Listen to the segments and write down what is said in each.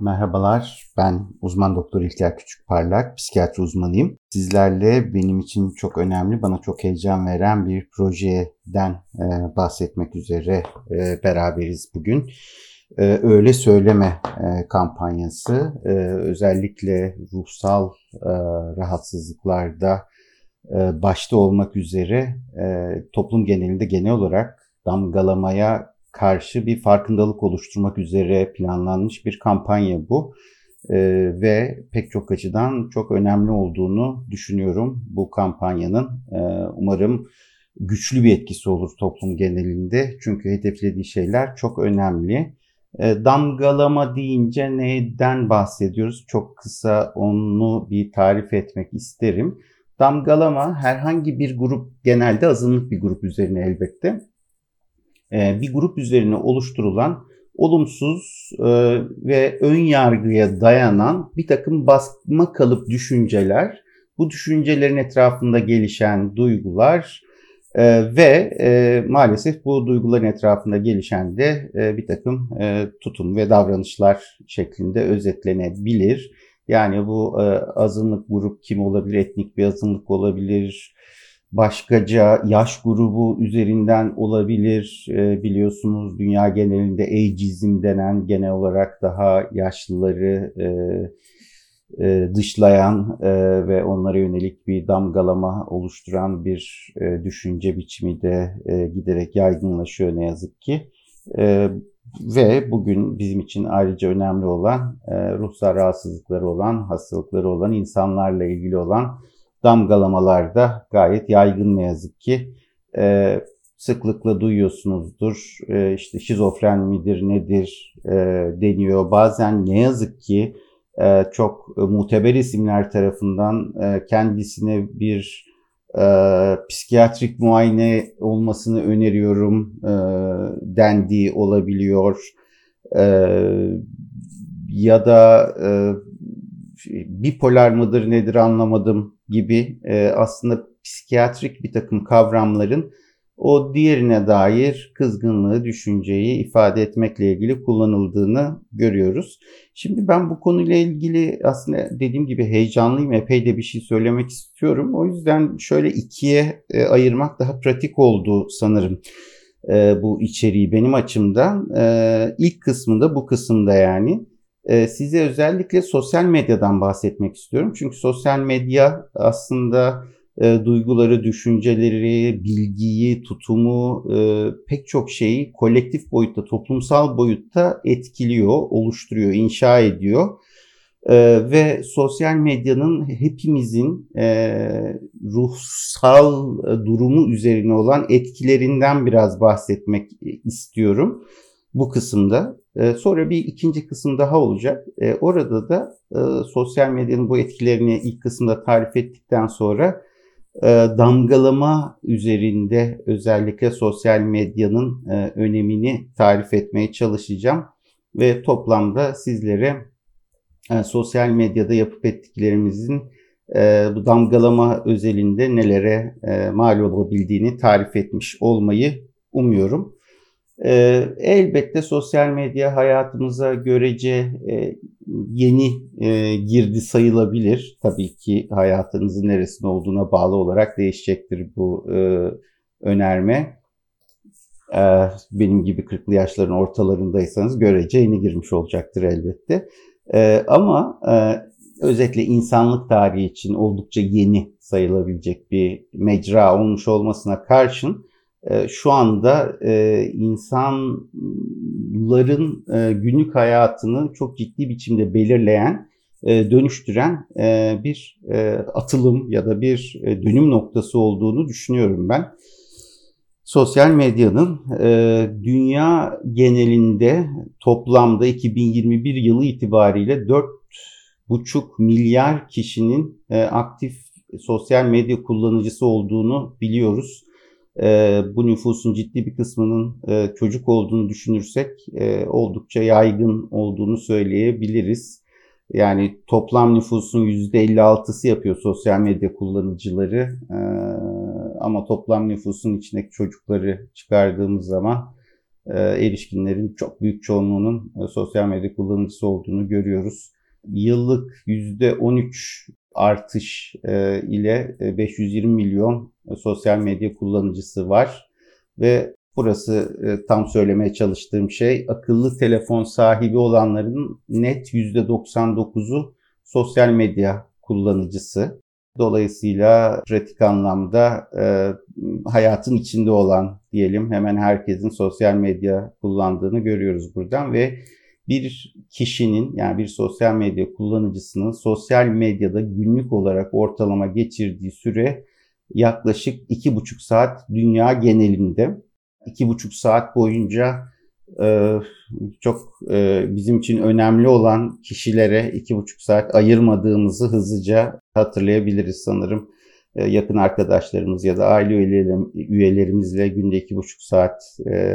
Merhabalar, ben uzman doktor İlker Küçükparlak, psikiyatri uzmanıyım. Sizlerle benim için çok önemli, bana çok heyecan veren bir projeden e, bahsetmek üzere e, beraberiz bugün. E, Öyle Söyleme e, kampanyası e, özellikle ruhsal e, rahatsızlıklarda e, başta olmak üzere e, toplum genelinde genel olarak damgalamaya karşı bir farkındalık oluşturmak üzere planlanmış bir kampanya bu. Ee, ve pek çok açıdan çok önemli olduğunu düşünüyorum bu kampanyanın. Ee, umarım güçlü bir etkisi olur toplum genelinde. Çünkü hedeflediği şeyler çok önemli. Ee, damgalama deyince neden bahsediyoruz? Çok kısa onu bir tarif etmek isterim. Damgalama herhangi bir grup, genelde azınlık bir grup üzerine elbette e, bir grup üzerine oluşturulan olumsuz e, ve ön yargıya dayanan bir takım basma kalıp düşünceler, bu düşüncelerin etrafında gelişen duygular e, ve maalesef bu duyguların etrafında gelişen de bir takım tutum ve davranışlar şeklinde özetlenebilir. Yani bu azınlık grup kim olabilir, etnik bir azınlık olabilir, başkaca yaş grubu üzerinden olabilir. E, biliyorsunuz dünya genelinde ageizm denen genel olarak daha yaşlıları e, e, dışlayan e, ve onlara yönelik bir damgalama oluşturan bir düşünce biçimi de giderek yaygınlaşıyor ne yazık ki. Ve bugün bizim için ayrıca önemli olan e, ruhsal rahatsızlıkları olan, hastalıkları olan insanlarla ilgili olan damgalamalarda gayet yaygın ne yazık ki. E, sıklıkla duyuyorsunuzdur. E, işte şizofren midir nedir e, deniyor. Bazen ne yazık ki e, çok muteber isimler tarafından e, kendisine bir e, psikiyatrik muayene olmasını öneriyorum e, dendiği olabiliyor. E, ya da e, bipolar mıdır nedir anlamadım gibi e, aslında psikiyatrik bir takım kavramların o diğerine dair kızgınlığı, düşünceyi ifade etmekle ilgili kullanıldığını görüyoruz. Şimdi ben bu konuyla ilgili aslında dediğim gibi heyecanlıyım, epey de bir şey söylemek istiyorum. O yüzden şöyle ikiye e, ayırmak daha pratik oldu sanırım e, bu içeriği benim açımdan. E, ilk kısmında bu kısımda yani size özellikle sosyal medyadan bahsetmek istiyorum. Çünkü sosyal medya aslında e, duyguları, düşünceleri, bilgiyi, tutumu, e, pek çok şeyi kolektif boyutta, toplumsal boyutta etkiliyor, oluşturuyor, inşa ediyor. E, ve sosyal medyanın hepimizin ruhsal durumu üzerine olan etkilerinden biraz bahsetmek istiyorum bu kısımda. E, sonra bir ikinci kısım daha olacak. E, orada da e, sosyal medyanın bu etkilerini ilk kısımda tarif ettikten sonra e, damgalama üzerinde özellikle sosyal medyanın e, önemini tarif etmeye çalışacağım. Ve toplamda sizlere sosyal medyada yapıp ettiklerimizin bu damgalama özelinde nelere mal olabildiğini tarif etmiş olmayı umuyorum. E, elbette sosyal medya hayatımıza görece e, yeni e, girdi sayılabilir. Tabii ki hayatınızın neresinde olduğuna bağlı olarak değişecektir bu e, önerme. E, benim gibi 40'lı yaşların ortalarındaysanız görece yeni girmiş olacaktır elbette. E, ama e, özetle insanlık tarihi için oldukça yeni sayılabilecek bir mecra olmuş olmasına karşın şu anda e, insanların e, günlük hayatını çok ciddi biçimde belirleyen, e, dönüştüren bir atılım ya da bir dönüm noktası olduğunu düşünüyorum ben. Sosyal medyanın dünya genelinde toplamda 2021 yılı itibariyle 4,5 milyar kişinin aktif sosyal medya kullanıcısı olduğunu biliyoruz e, bu nüfusun ciddi bir kısmının e, çocuk olduğunu düşünürsek e, oldukça yaygın olduğunu söyleyebiliriz. Yani toplam nüfusun %56'sı yapıyor sosyal medya kullanıcıları e, ama toplam nüfusun içindeki çocukları çıkardığımız zaman erişkinlerin çok büyük çoğunluğunun sosyal medya kullanıcısı olduğunu görüyoruz. Yıllık %13 artış ile 520 milyon sosyal medya kullanıcısı var ve burası tam söylemeye çalıştığım şey akıllı telefon sahibi olanların net %99'u sosyal medya kullanıcısı. Dolayısıyla pratik anlamda e, hayatın içinde olan diyelim hemen herkesin sosyal medya kullandığını görüyoruz buradan ve bir kişinin yani bir sosyal medya kullanıcısının sosyal medyada günlük olarak ortalama geçirdiği süre yaklaşık iki buçuk saat dünya genelinde. iki buçuk saat boyunca e, çok e, bizim için önemli olan kişilere iki buçuk saat ayırmadığımızı hızlıca hatırlayabiliriz sanırım. E, yakın arkadaşlarımız ya da aile üyelerimizle günde iki buçuk saat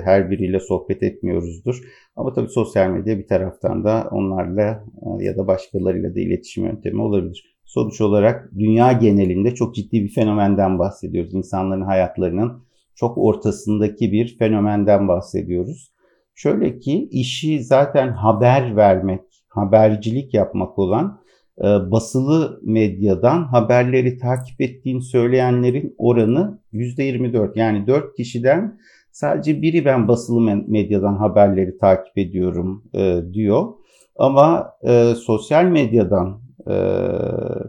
her biriyle sohbet etmiyoruzdur. Ama tabii sosyal medya bir taraftan da onlarla ya da başkalarıyla da iletişim yöntemi olabilir. Sonuç olarak dünya genelinde çok ciddi bir fenomenden bahsediyoruz. İnsanların hayatlarının çok ortasındaki bir fenomenden bahsediyoruz. Şöyle ki işi zaten haber vermek, habercilik yapmak olan e, basılı medyadan haberleri takip ettiğini söyleyenlerin oranı %24. Yani 4 kişiden sadece biri ben basılı medyadan haberleri takip ediyorum e, diyor. Ama e, sosyal medyadan e,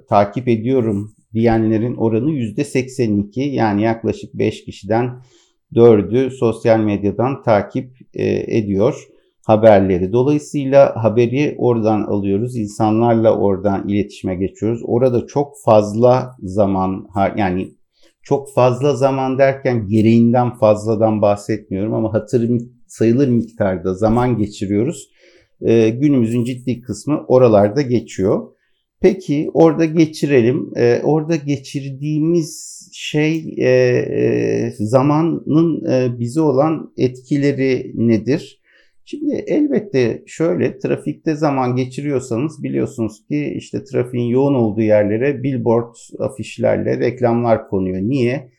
takip ediyorum diyenlerin oranı %82. Yani yaklaşık 5 kişiden dördü sosyal medyadan takip e, ediyor haberleri. Dolayısıyla haberi oradan alıyoruz. insanlarla oradan iletişime geçiyoruz. Orada çok fazla zaman yani çok fazla zaman derken gereğinden fazladan bahsetmiyorum ama hatır sayılır miktarda zaman geçiriyoruz. Ee, günümüzün ciddi kısmı oralarda geçiyor. Peki orada geçirelim. Ee, orada geçirdiğimiz şey e, e, zamanın e, bize olan etkileri nedir? Şimdi elbette şöyle trafikte zaman geçiriyorsanız biliyorsunuz ki işte trafiğin yoğun olduğu yerlere billboard afişlerle reklamlar konuyor. Niye?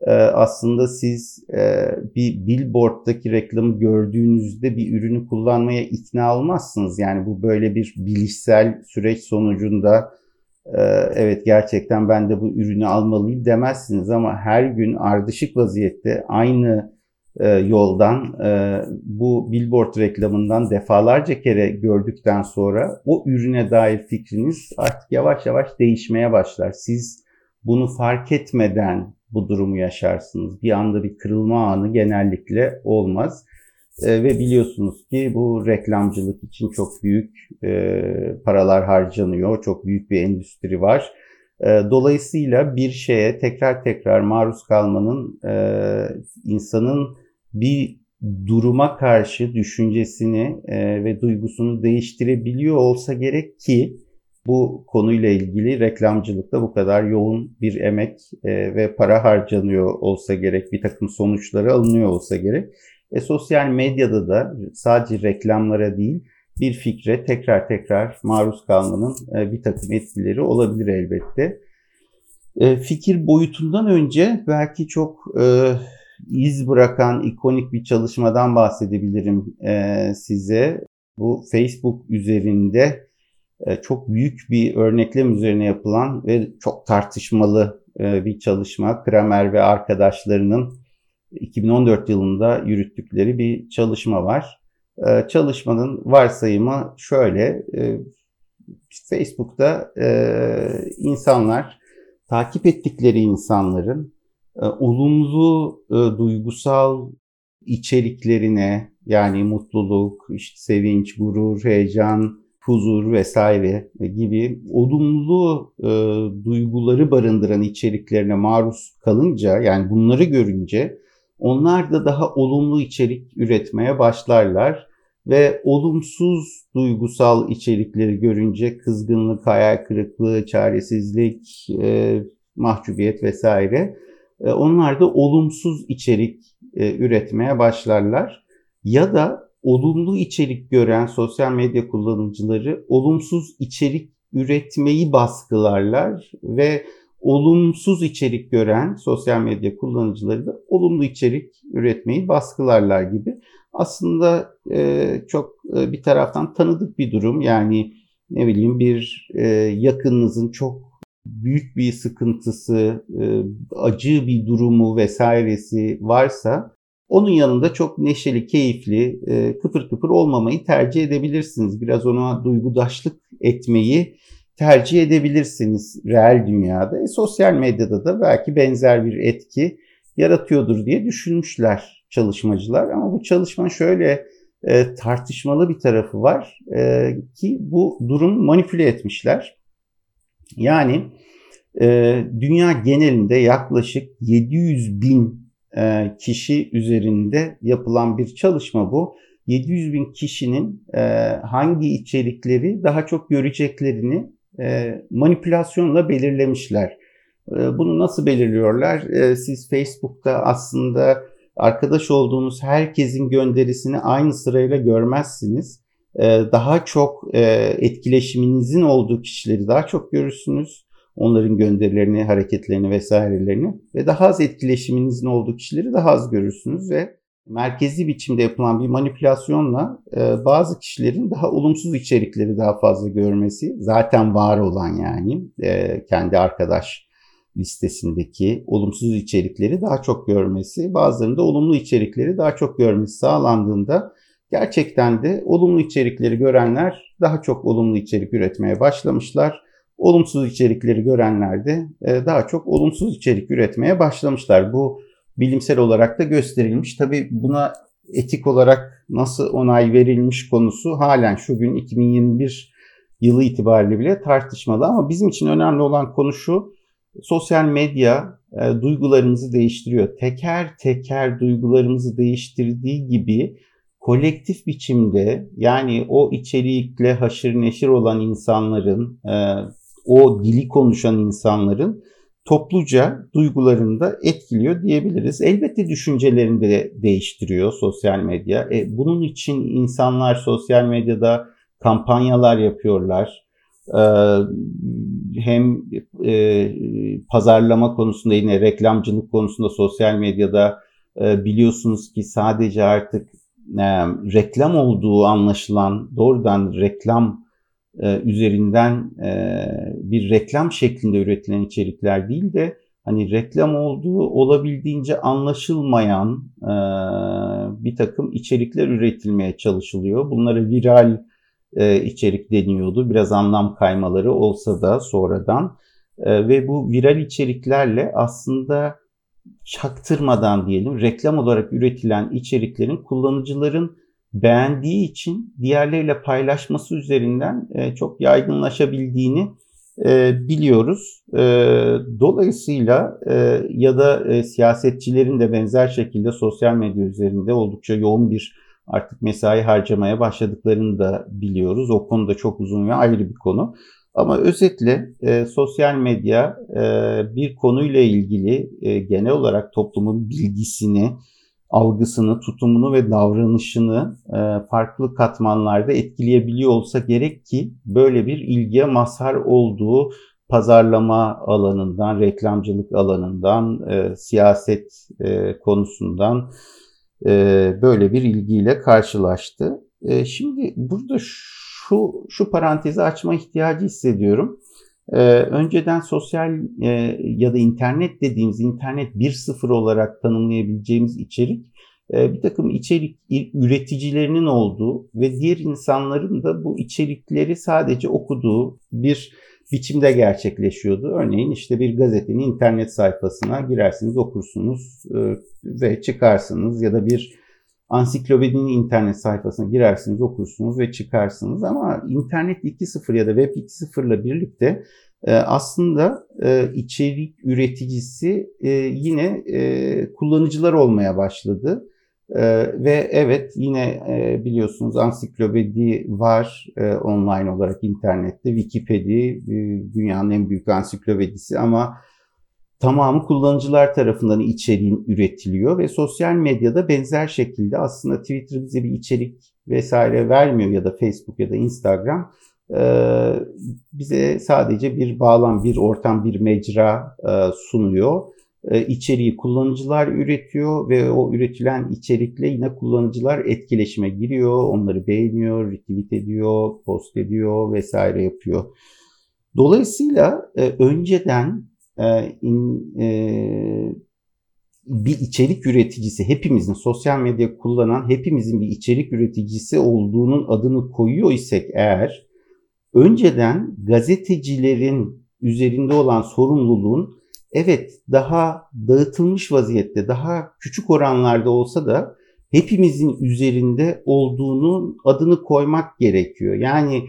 Ee, aslında siz e, bir billboard'daki reklamı gördüğünüzde bir ürünü kullanmaya ikna olmazsınız. Yani bu böyle bir bilişsel süreç sonucunda e, evet gerçekten ben de bu ürünü almalıyım demezsiniz ama her gün ardışık vaziyette aynı e, yoldan e, bu billboard reklamından defalarca kere gördükten sonra o ürüne dair fikriniz artık yavaş yavaş değişmeye başlar. Siz bunu fark etmeden bu durumu yaşarsınız. Bir anda bir kırılma anı genellikle olmaz. E, ve biliyorsunuz ki bu reklamcılık için çok büyük e, paralar harcanıyor. Çok büyük bir endüstri var. E, dolayısıyla bir şeye tekrar tekrar maruz kalmanın e, insanın bir duruma karşı düşüncesini e, ve duygusunu değiştirebiliyor olsa gerek ki bu konuyla ilgili reklamcılıkta bu kadar yoğun bir emek e, ve para harcanıyor olsa gerek, bir takım sonuçları alınıyor olsa gerek. E, sosyal medyada da sadece reklamlara değil bir fikre tekrar tekrar maruz kalmanın e, bir takım etkileri olabilir elbette. E, fikir boyutundan önce belki çok e, iz bırakan ikonik bir çalışmadan bahsedebilirim e, size. Bu Facebook üzerinde e, çok büyük bir örneklem üzerine yapılan ve çok tartışmalı e, bir çalışma. Kramer ve arkadaşlarının 2014 yılında yürüttükleri bir çalışma var. E, çalışmanın varsayımı şöyle. Facebook'ta insanlar takip ettikleri insanların olumlu duygusal içeriklerine yani mutluluk, işte sevinç, gurur, heyecan, huzur vesaire gibi olumlu e, duyguları barındıran içeriklerine maruz kalınca yani bunları görünce onlar da daha olumlu içerik üretmeye başlarlar ve olumsuz duygusal içerikleri görünce kızgınlık, hayal kırıklığı, çaresizlik, e, mahcubiyet vesaire e, onlar da olumsuz içerik e, üretmeye başlarlar ya da olumlu içerik gören sosyal medya kullanıcıları olumsuz içerik üretmeyi baskılarlar ve olumsuz içerik gören sosyal medya kullanıcıları da olumlu içerik üretmeyi baskılarlar gibi. aslında e, çok e, bir taraftan tanıdık bir durum. Yani ne bileyim bir e, yakınınızın çok büyük bir sıkıntısı, e, acı bir durumu vesairesi varsa onun yanında çok neşeli, keyifli, e, kıpır kıpır olmamayı tercih edebilirsiniz. Biraz ona duygudaşlık etmeyi tercih edebilirsiniz reel dünyada. E, sosyal medyada da belki benzer bir etki yaratıyordur diye düşünmüşler çalışmacılar. Ama bu çalışma şöyle e, tartışmalı bir tarafı var e, ki bu durumu manipüle etmişler. Yani e, dünya genelinde yaklaşık 700 bin e, kişi üzerinde yapılan bir çalışma bu. 700 bin kişinin e, hangi içerikleri daha çok göreceklerini e, manipülasyonla belirlemişler. E, bunu nasıl belirliyorlar? E, siz Facebook'ta aslında arkadaş olduğunuz herkesin gönderisini aynı sırayla görmezsiniz. Daha çok etkileşiminizin olduğu kişileri daha çok görürsünüz. Onların gönderilerini, hareketlerini vesairelerini ve daha az etkileşiminizin olduğu kişileri daha az görürsünüz ve merkezi biçimde yapılan bir manipülasyonla e, bazı kişilerin daha olumsuz içerikleri daha fazla görmesi zaten var olan yani e, kendi arkadaş listesindeki olumsuz içerikleri daha çok görmesi, bazılarında olumlu içerikleri daha çok görmesi sağlandığında gerçekten de olumlu içerikleri görenler daha çok olumlu içerik üretmeye başlamışlar. Olumsuz içerikleri görenler de e, daha çok olumsuz içerik üretmeye başlamışlar. Bu bilimsel olarak da gösterilmiş. Tabi buna etik olarak nasıl onay verilmiş konusu halen şu gün 2021 yılı itibariyle bile tartışmalı ama bizim için önemli olan konu şu. Sosyal medya e, duygularımızı değiştiriyor. Teker teker duygularımızı değiştirdiği gibi kolektif biçimde yani o içerikle haşır neşir olan insanların, e, o dili konuşan insanların topluca duygularını da etkiliyor diyebiliriz. Elbette düşüncelerini de değiştiriyor sosyal medya. E, bunun için insanlar sosyal medyada kampanyalar yapıyorlar. E, hem e, pazarlama konusunda yine reklamcılık konusunda sosyal medyada e, biliyorsunuz ki sadece artık e, reklam olduğu anlaşılan doğrudan reklam e, üzerinden e, bir reklam şeklinde üretilen içerikler değil de hani reklam olduğu olabildiğince anlaşılmayan e, bir takım içerikler üretilmeye çalışılıyor. Bunları viral içerik deniyordu. Biraz anlam kaymaları olsa da sonradan ve bu viral içeriklerle aslında çaktırmadan diyelim reklam olarak üretilen içeriklerin kullanıcıların beğendiği için diğerleriyle paylaşması üzerinden e, çok yaygınlaşabildiğini e, biliyoruz. E, dolayısıyla e, ya da e, siyasetçilerin de benzer şekilde sosyal medya üzerinde oldukça yoğun bir artık mesai harcamaya başladıklarını da biliyoruz. O konu da çok uzun ve ayrı bir konu. Ama özetle e, sosyal medya e, bir konuyla ilgili e, genel olarak toplumun bilgisini, algısını, tutumunu ve davranışını e, farklı katmanlarda etkileyebiliyor olsa gerek ki böyle bir ilgiye mazhar olduğu pazarlama alanından, reklamcılık alanından, e, siyaset e, konusundan e, böyle bir ilgiyle karşılaştı. E, şimdi burada şu parantezi açma ihtiyacı hissediyorum. Ee, önceden sosyal e, ya da internet dediğimiz internet 1.0 olarak tanımlayabileceğimiz içerik e, bir takım içerik üreticilerinin olduğu ve diğer insanların da bu içerikleri sadece okuduğu bir biçimde gerçekleşiyordu. Örneğin işte bir gazetenin internet sayfasına girersiniz, okursunuz e, ve çıkarsınız ya da bir ansiklopedinin internet sayfasına girersiniz, okursunuz ve çıkarsınız. Ama internet 2.0 ya da web 2.0 ile birlikte e, aslında e, içerik üreticisi e, yine kullanıcılar olmaya başladı. Ve evet yine biliyorsunuz ansiklopedi var online olarak internette. Wikipedia dünyanın en büyük ansiklopedisi ama tamamı kullanıcılar tarafından içeriğin üretiliyor ve sosyal medyada benzer şekilde aslında Twitter bize bir içerik vesaire vermiyor ya da Facebook ya da Instagram bize sadece bir bağlam, bir ortam, bir mecra sunuyor. e, içeriği kullanıcılar üretiyor ve o üretilen içerikle yine kullanıcılar etkileşime giriyor, onları beğeniyor, retweet ediyor, post ediyor vesaire yapıyor. Dolayısıyla e, önceden e, in, e, bir içerik üreticisi, hepimizin sosyal medya kullanan hepimizin bir içerik üreticisi olduğunun adını koyuyor isek eğer önceden gazetecilerin üzerinde olan sorumluluğun evet daha dağıtılmış vaziyette, daha küçük oranlarda olsa da hepimizin üzerinde olduğunun adını koymak gerekiyor. Yani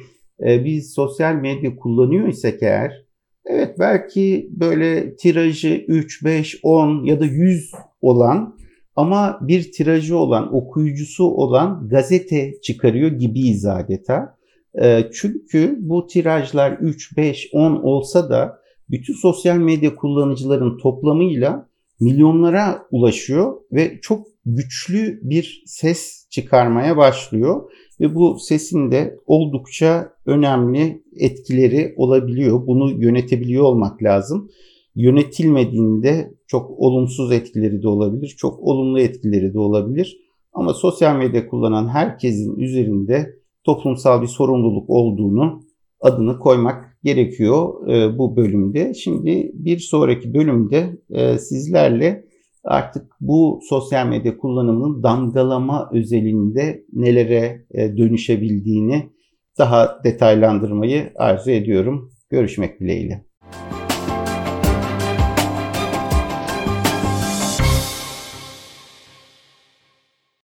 e, biz sosyal medya kullanıyorsak eğer evet belki böyle tirajı 3, 5, 10 ya da 100 olan ama bir tirajı olan, okuyucusu olan gazete çıkarıyor gibiyiz adeta. E, çünkü bu tirajlar 3, 5, 10 olsa da bütün sosyal medya kullanıcıların toplamıyla milyonlara ulaşıyor ve çok güçlü bir ses çıkarmaya başlıyor ve bu sesin de oldukça önemli etkileri olabiliyor. Bunu yönetebiliyor olmak lazım. Yönetilmediğinde çok olumsuz etkileri de olabilir, çok olumlu etkileri de olabilir. Ama sosyal medya kullanan herkesin üzerinde toplumsal bir sorumluluk olduğunu adını koymak gerekiyor e, bu bölümde. Şimdi bir sonraki bölümde e, sizlerle artık bu sosyal medya kullanımının damgalama özelinde nelere e, dönüşebildiğini daha detaylandırmayı arzu ediyorum. Görüşmek dileğiyle.